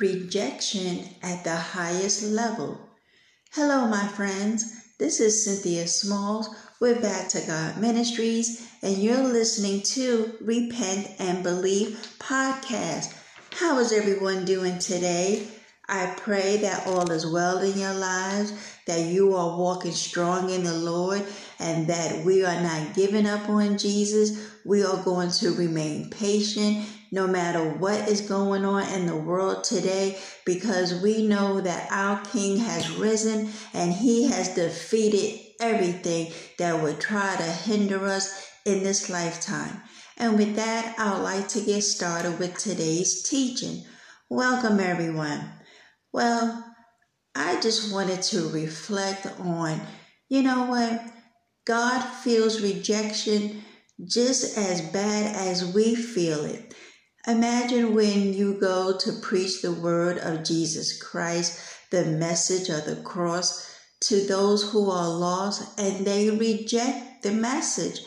rejection at the highest level. Hello, my friends. This is Cynthia Smalls with Back to God Ministries, and you're listening to Repent and Believe podcast. How is everyone doing today? I pray that all is well in your lives, that you are walking strong in the Lord, and that we are not giving up on Jesus. We are going to remain patient no matter what is going on in the world today because we know that our King has risen and he has defeated everything that would try to hinder us in this lifetime. And with that, I would like to get started with today's teaching. Welcome, everyone. Well, I just wanted to reflect on, you know what? God feels rejection just as bad as we feel it. Imagine when you go to preach the word of Jesus Christ, the message of the cross to those who are lost and they reject the message.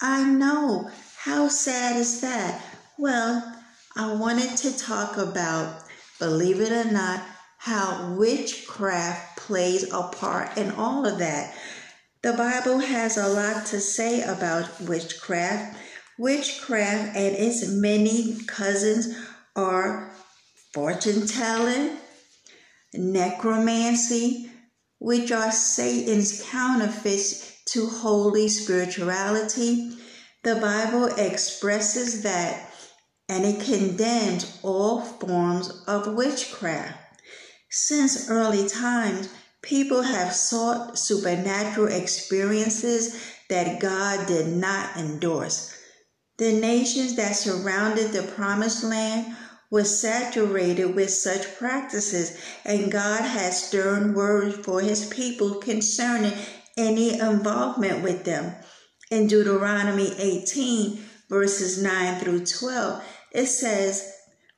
I know. How sad is that? Well, I wanted to talk about, believe it or not, how witchcraft plays a part in all of that. The Bible has a lot to say about witchcraft. Witchcraft and its many cousins are fortune telling, necromancy, which are Satan's counterfeits to holy spirituality. The Bible expresses that and it condemns all forms of witchcraft. Since early times, people have sought supernatural experiences that God did not endorse. The nations that surrounded the promised land were saturated with such practices, and God had stern words for his people concerning any involvement with them. In Deuteronomy 18, verses 9 through 12, it says,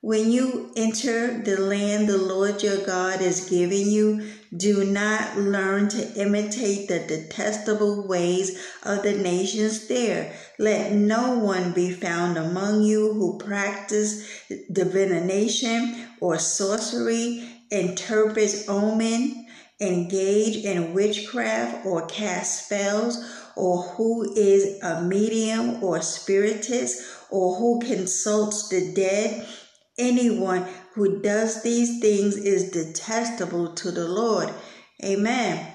when you enter the land the Lord your God is giving you, do not learn to imitate the detestable ways of the nations there. Let no one be found among you who practice divination or sorcery, interprets omen, engage in witchcraft or cast spells, or who is a medium or spiritist, or who consults the dead Anyone who does these things is detestable to the Lord. Amen.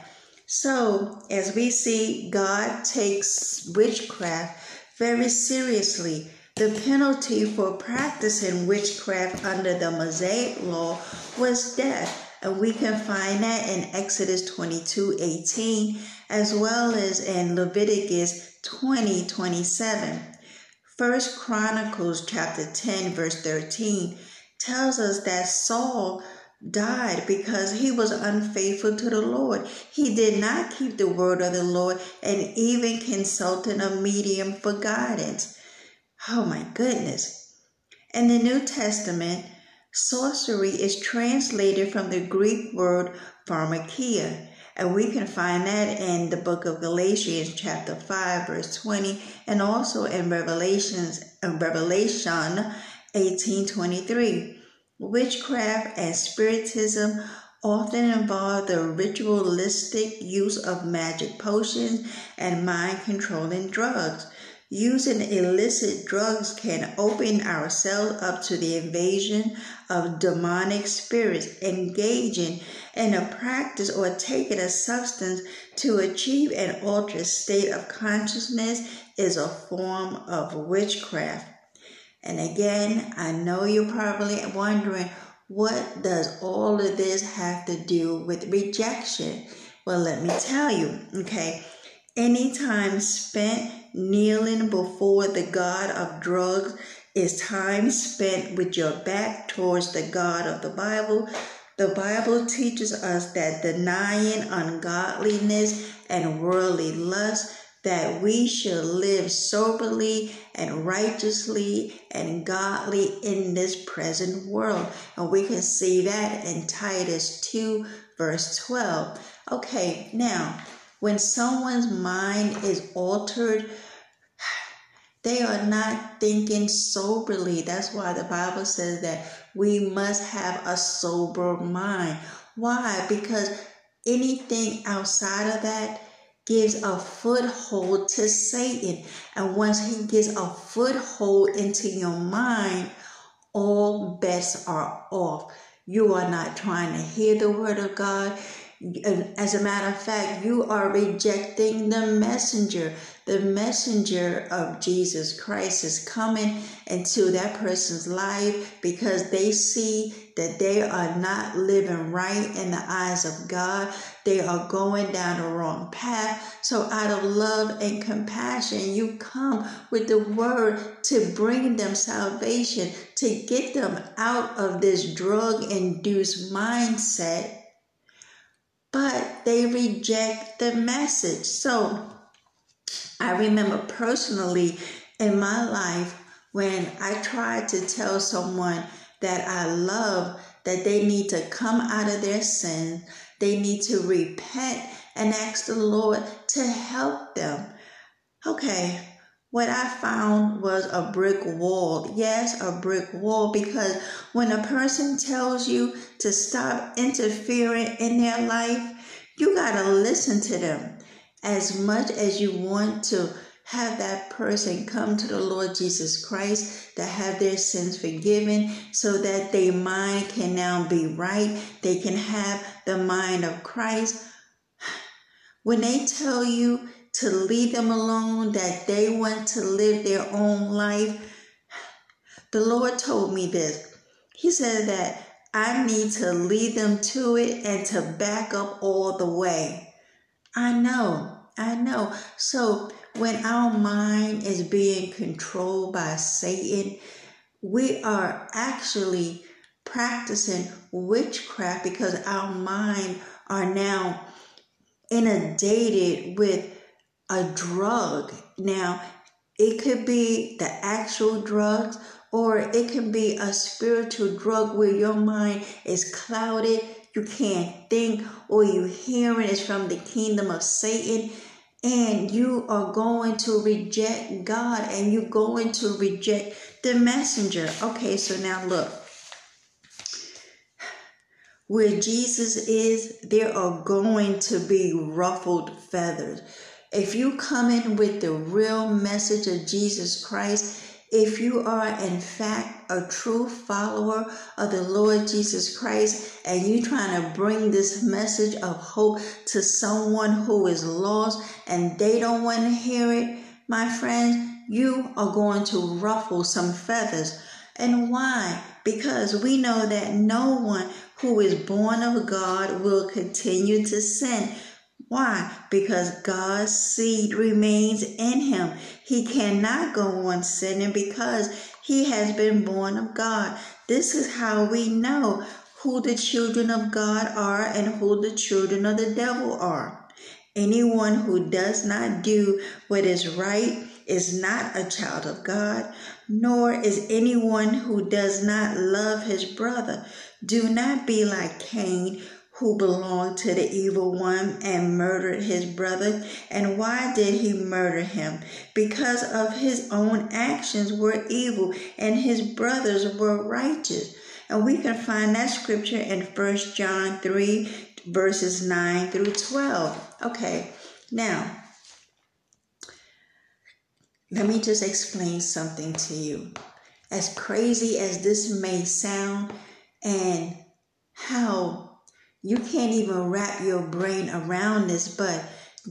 So, as we see, God takes witchcraft very seriously. The penalty for practicing witchcraft under the Mosaic law was death. And we can find that in Exodus 22 18, as well as in Leviticus 20 27. First Chronicles chapter 10 verse 13 tells us that Saul died because he was unfaithful to the Lord. He did not keep the word of the Lord and even consulted a medium for guidance. Oh my goodness. In the New Testament, sorcery is translated from the Greek word pharmakeia and we can find that in the book of Galatians, chapter 5, verse 20, and also in Revelations, in Revelation 18 23. Witchcraft and spiritism often involve the ritualistic use of magic potions and mind controlling drugs. Using illicit drugs can open ourselves up to the invasion of demonic spirits. Engaging in a practice or taking a substance to achieve an altered state of consciousness is a form of witchcraft. And again, I know you're probably wondering what does all of this have to do with rejection? Well, let me tell you, okay? Any time spent kneeling before the God of drugs is time spent with your back towards the God of the Bible. The Bible teaches us that denying ungodliness and worldly lust, that we should live soberly and righteously and godly in this present world. And we can see that in Titus 2, verse 12. Okay, now when someone's mind is altered, they are not thinking soberly. That's why the Bible says that we must have a sober mind. Why? Because anything outside of that gives a foothold to Satan. And once he gets a foothold into your mind, all bets are off. You are not trying to hear the word of God. As a matter of fact, you are rejecting the messenger. The messenger of Jesus Christ is coming into that person's life because they see that they are not living right in the eyes of God. They are going down the wrong path. So, out of love and compassion, you come with the word to bring them salvation, to get them out of this drug induced mindset but they reject the message. So I remember personally in my life when I tried to tell someone that I love that they need to come out of their sin, they need to repent and ask the Lord to help them. Okay, what I found was a brick wall. Yes, a brick wall, because when a person tells you to stop interfering in their life, you got to listen to them. As much as you want to have that person come to the Lord Jesus Christ to have their sins forgiven so that their mind can now be right, they can have the mind of Christ. When they tell you to leave them alone, that they want to live their own life. The Lord told me this. He said that I need to lead them to it and to back up all the way. I know, I know. So when our mind is being controlled by Satan, we are actually practicing witchcraft because our mind are now inundated with a drug. Now, it could be the actual drugs, or it can be a spiritual drug where your mind is clouded, you can't think, or you hearing is from the kingdom of Satan, and you are going to reject God and you're going to reject the messenger. Okay, so now look. Where Jesus is, there are going to be ruffled feathers if you come in with the real message of Jesus Christ, if you are in fact a true follower of the Lord Jesus Christ and you're trying to bring this message of hope to someone who is lost and they don't want to hear it, my friends, you are going to ruffle some feathers. And why? Because we know that no one who is born of God will continue to sin. Why? Because God's seed remains in him. He cannot go on sinning because he has been born of God. This is how we know who the children of God are and who the children of the devil are. Anyone who does not do what is right is not a child of God, nor is anyone who does not love his brother. Do not be like Cain who belonged to the evil one and murdered his brother. And why did he murder him? Because of his own actions were evil and his brothers were righteous. And we can find that scripture in First John 3, verses 9 through 12. Okay, now, let me just explain something to you. As crazy as this may sound, and how you can't even wrap your brain around this, but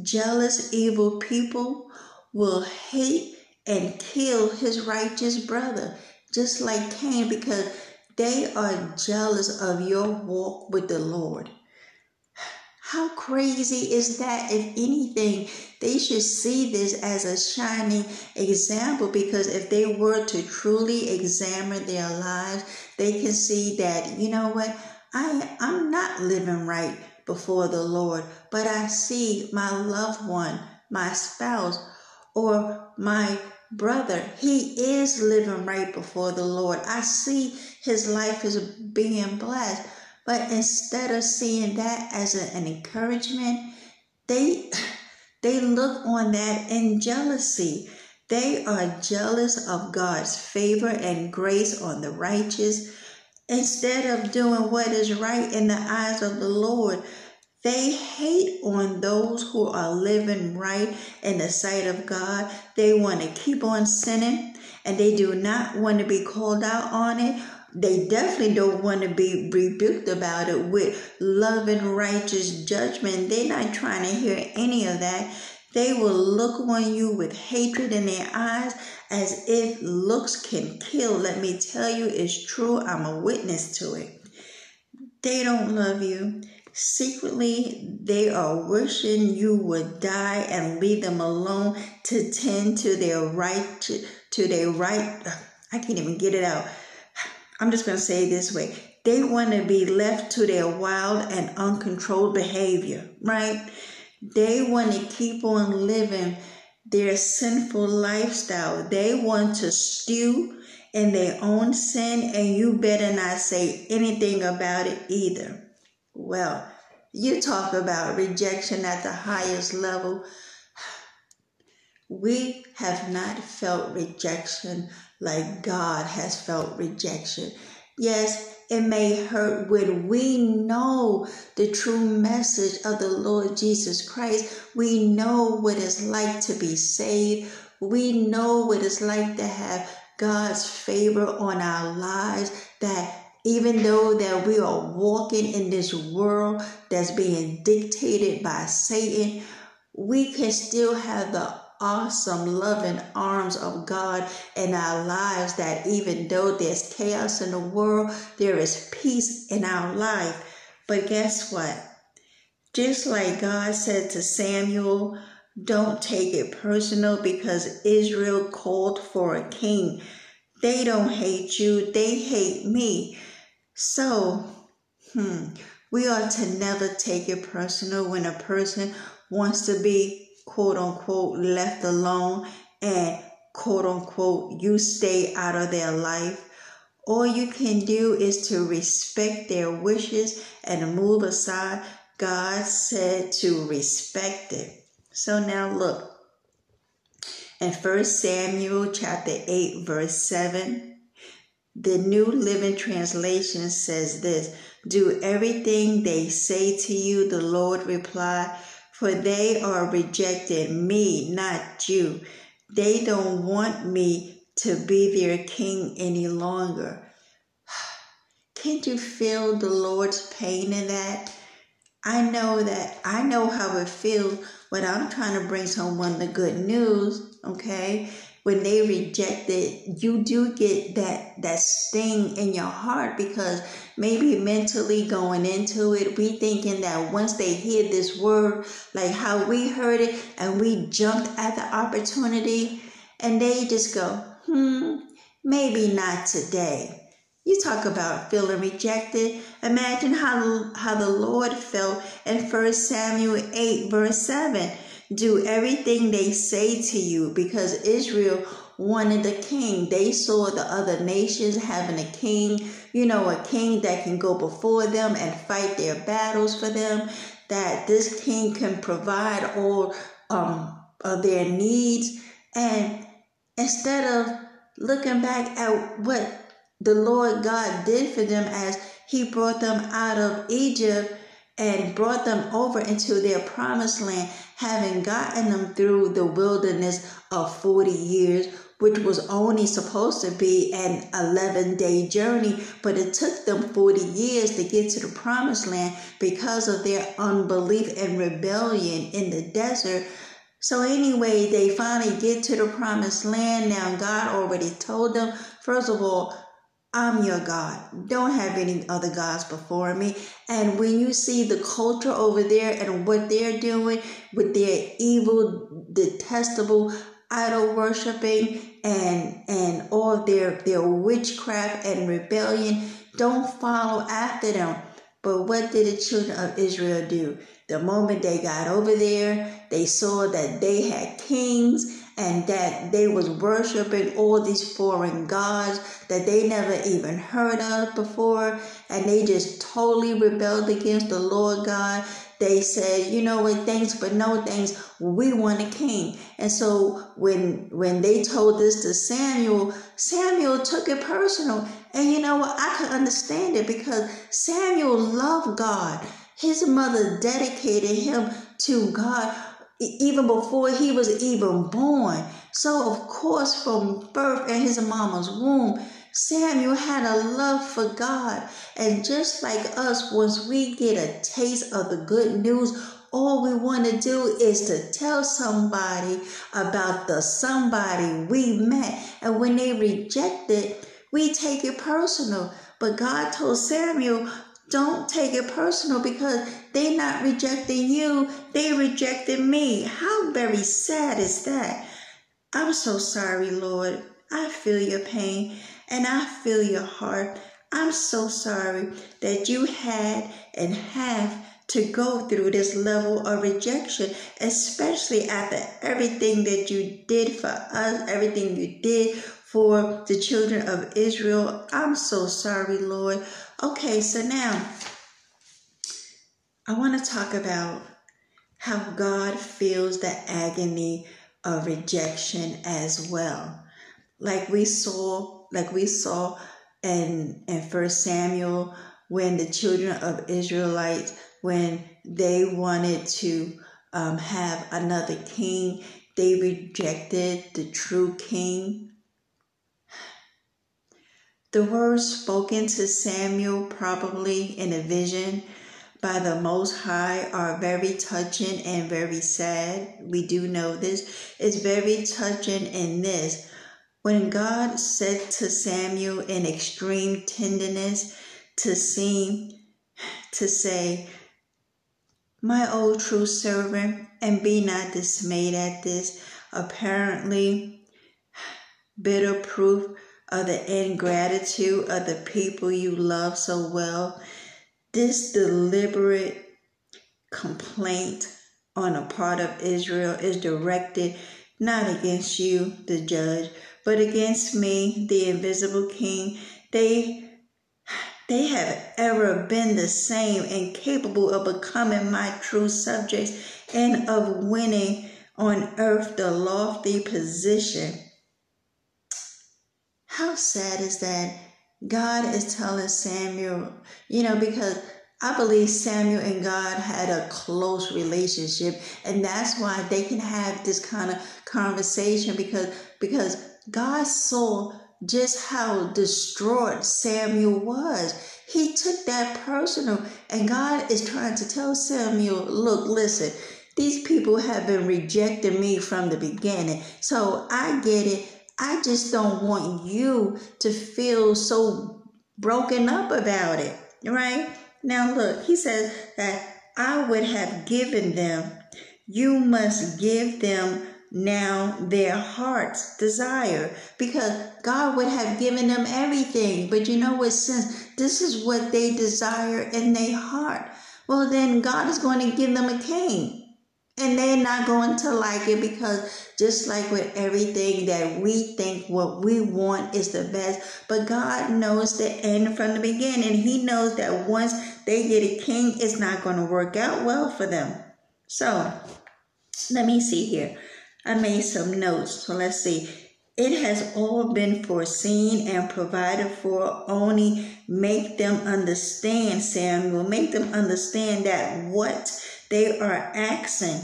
jealous, evil people will hate and kill his righteous brother, just like Cain, because they are jealous of your walk with the Lord. How crazy is that? If anything, they should see this as a shining example because if they were to truly examine their lives, they can see that, you know what? I, I'm not living right before the Lord, but I see my loved one, my spouse, or my brother, he is living right before the Lord. I see his life is being blessed. But instead of seeing that as an encouragement, they they look on that in jealousy. They are jealous of God's favor and grace on the righteous instead of doing what is right in the eyes of the Lord, they hate on those who are living right in the sight of God. They want to keep on sinning and they do not want to be called out on it. They definitely don't want to be rebuked about it with love and righteous judgment. They're not trying to hear any of that. They will look on you with hatred in their eyes as if looks can kill. Let me tell you, it's true. I'm a witness to it. They don't love you. Secretly, they are wishing you would die and leave them alone to tend to their right to, to their right. I can't even get it out. I'm just going to say it this way. They want to be left to their wild and uncontrolled behavior, right? They want to keep on living their sinful lifestyle. They want to stew in their own sin, and you better not say anything about it either. Well, you talk about rejection at the highest level. We have not felt rejection like God has felt rejection. Yes, it may hurt when we know the true message of the Lord Jesus Christ. We know what it's like to be saved. We know what it's like to have God's favor on our lives that even though that we are walking in this world that's being dictated by Satan, we can still have the awesome, loving arms of God in our lives that even though there's chaos in the world, there is peace in our life. But guess what? Just like God said to Samuel, don't take it personal because Israel called for a king. They don't hate you, they hate me. So, hmm, we ought to never take it personal when a person wants to be quote unquote left alone and quote unquote you stay out of their life. All you can do is to respect their wishes and move aside. God said to respect it. So now look. In 1 Samuel chapter 8 verse 7, the New Living Translation says this, do everything they say to you, the Lord replied, for they are rejecting me, not you. They don't want me to be their king any longer. Can't you feel the Lord's pain in that? I know that I know how it feels when I'm trying to bring someone the good news, okay? When they reject it, you do get that that sting in your heart because maybe mentally going into it, we thinking that once they hear this word, like how we heard it, and we jumped at the opportunity, and they just go, hmm, maybe not today. You talk about feeling rejected. Imagine how, how the Lord felt in 1 Samuel 8, verse 7 do everything they say to you because Israel wanted a king. They saw the other nations having a king, you know, a king that can go before them and fight their battles for them, that this king can provide all um, of their needs. And instead of looking back at what the Lord God did for them as he brought them out of Egypt and brought them over into their promised land, having gotten them through the wilderness of 40 years, which was only supposed to be an 11 day journey, but it took them 40 years to get to the promised land because of their unbelief and rebellion in the desert. So, anyway, they finally get to the promised land. Now, God already told them, first of all, I'm your God. Don't have any other gods before me. And when you see the culture over there and what they're doing with their evil, detestable idol worshiping and and all their their witchcraft and rebellion, don't follow after them. But what did the children of Israel do? The moment they got over there, they saw that they had kings and that they was worshiping all these foreign gods that they never even heard of before and they just totally rebelled against the lord god they said you know what thanks but no thanks we want a king and so when when they told this to samuel samuel took it personal And you know what? I could understand it because Samuel loved God. His mother dedicated him to God even before he was even born. So, of course, from birth in his mama's womb, Samuel had a love for God. And just like us, once we get a taste of the good news, all we want to do is to tell somebody about the somebody we met. And when they reject it, we take it personal. But God told Samuel, don't take it personal because they not rejecting you, they rejected me. How very sad is that? I'm so sorry, Lord. I feel your pain and I feel your heart. I'm so sorry that you had and have to go through this level of rejection, especially after everything that you did for us, everything you did for the children of Israel. I'm so sorry, Lord. Okay, so now I want to talk about how God feels the agony of rejection as well. Like we saw, like we saw in in First Samuel when the children of Israelites when they wanted to um, have another king, they rejected the true king. The words spoken to Samuel, probably in a vision by the Most High, are very touching and very sad. We do know this. It's very touching in this. When God said to Samuel in extreme tenderness to seem to say, my old true servant, and be not dismayed at this apparently bitter proof of the ingratitude of the people you love so well. This deliberate complaint on a part of Israel is directed not against you, the judge, but against me, the invisible king. They they have ever been the same and capable of becoming my true subjects and of winning on earth the lofty position. How sad is that? God is telling Samuel, you know, because I believe Samuel and God had a close relationship, and that's why they can have this kind of conversation because because God saw just how distraught Samuel was. He took that personal, and God is trying to tell Samuel, look, listen, these people have been rejecting me from the beginning. So I get it. I just don't want you to feel so broken up about it, right? Now, look, he says that I would have given them, you must give them now their heart's desire because God would have given them everything. But you know what? Since this is what they desire in their heart, well, then God is going to give them a king. And they're not going to like it because just like with everything that we think what we want is the best, but God knows the end from the beginning. He knows that once they get a king, it's not going to work out well for them. So let me see here. I made some notes. So let's see. It has all been foreseen and provided for. Only make them understand, Samuel. Make them understand that what they are asking.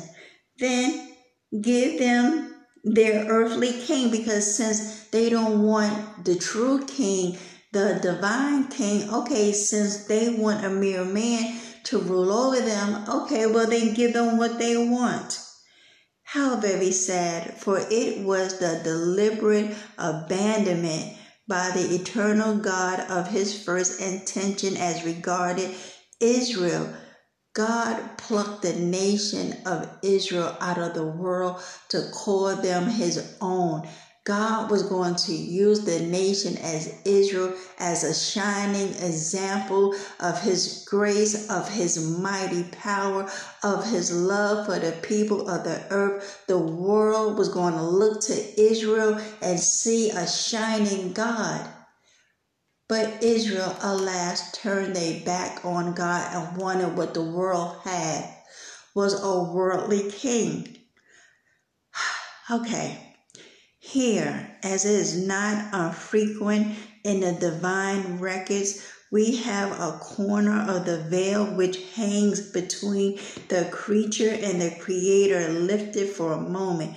Then give them their earthly king because since they don't want the true king, the divine king, okay, since they want a mere man to rule over them, okay, well, then give them what they want. How very sad, for it was the deliberate abandonment by the eternal God of his first intention as regarded Israel. God plucked the nation of Israel out of the world to call them his own. God was going to use the nation as Israel as a shining example of his grace, of his mighty power, of his love for the people of the earth. The world was going to look to Israel and see a shining God. But Israel, alas, turned their back on God and wanted what the world had was a worldly king. okay. Here, as is not unfrequent in the divine records, we have a corner of the veil which hangs between the creature and the creator lifted for a moment.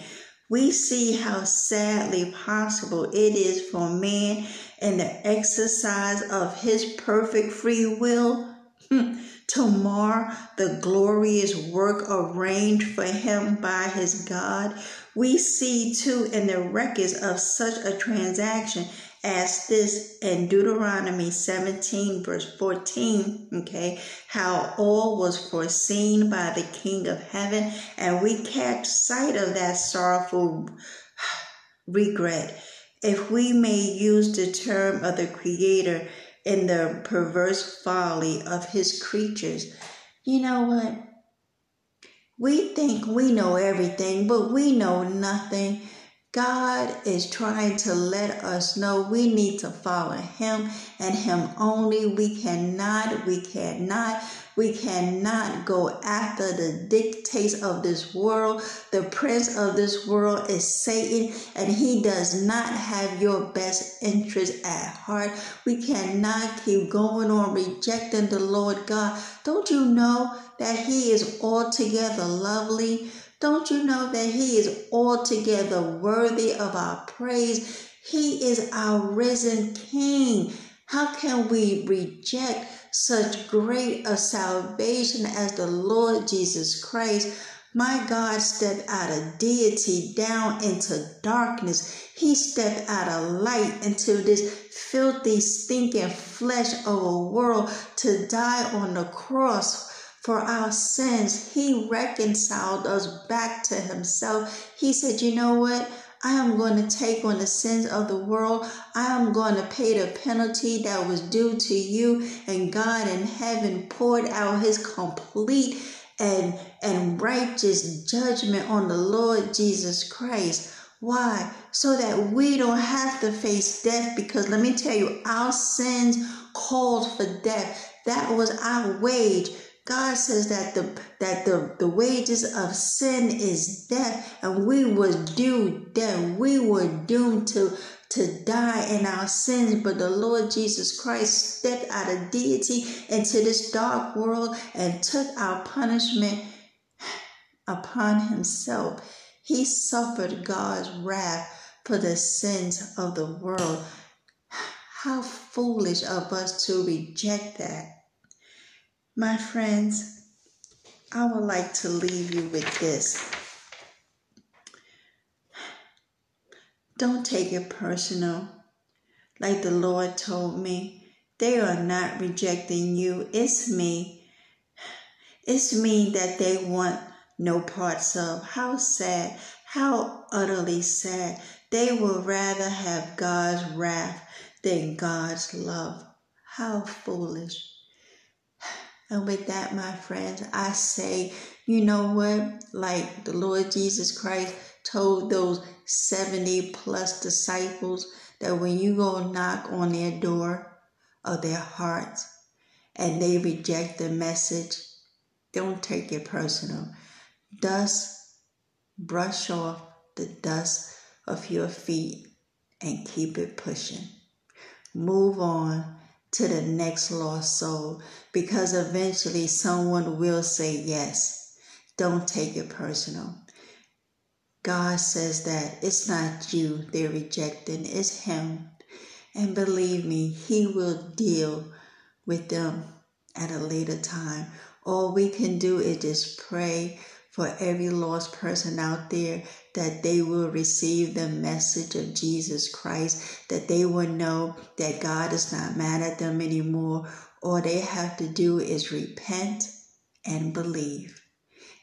We see how sadly possible it is for man in the exercise of his perfect free will to mar the glorious work arranged for him by his God. We see too in the records of such a transaction as this in Deuteronomy 17, verse 14, okay, how all was foreseen by the King of heaven, and we catch sight of that sorrowful regret. If we may use the term of the Creator in the perverse folly of his creatures, you know what? We think we know everything, but we know nothing. God is trying to let us know we need to follow Him and Him only. We cannot, we cannot, we cannot go after the dictates of this world. The prince of this world is Satan, and he does not have your best interest at heart. We cannot keep going on rejecting the Lord God. Don't you know that He is altogether lovely? Don't you know that He is altogether worthy of our praise? He is our risen King. How can we reject such great a salvation as the Lord Jesus Christ? My God stepped out of deity down into darkness. He stepped out of light into this filthy, stinking flesh of a world to die on the cross for our sins. He reconciled us back to Himself. He said, You know what? I am going to take on the sins of the world. I am going to pay the penalty that was due to you. And God in heaven poured out his complete and, and righteous judgment on the Lord Jesus Christ. Why? So that we don't have to face death because let me tell you, our sins called for death. That was our wage. God says that the that the, the wages of sin is death, and we were due death. We were doomed to to die in our sins, but the Lord Jesus Christ stepped out of deity into this dark world and took our punishment upon himself. He suffered God's wrath for the sins of the world. How foolish of us to reject that. My friends, I would like to leave you with this. Don't take it personal. Like the Lord told me, they are not rejecting you. It's me. It's me that they want no parts of. How sad. How utterly sad. They would rather have God's wrath than God's love. How foolish. And with that, my friends, I say, you know what? Like the Lord Jesus Christ told those 70 plus disciples that when you go knock on their door of their hearts and they reject the message, don't take it personal. Dust, brush off the dust of your feet and keep it pushing. Move on to the next lost soul because eventually someone will say yes. Don't take it personal. God says that it's not you they're rejecting, it's Him. And believe me, He will deal with them at a later time. All we can do is just pray for every lost person out there that they will receive the message of Jesus Christ, that they will know that God is not mad at them anymore. All they have to do is repent and believe.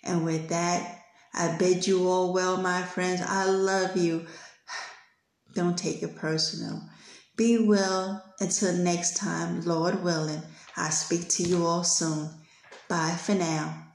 And with that, I bid you all well, my friends. I love you. Don't take it personal. Be well until next time, Lord willing. I speak to you all soon. Bye for now.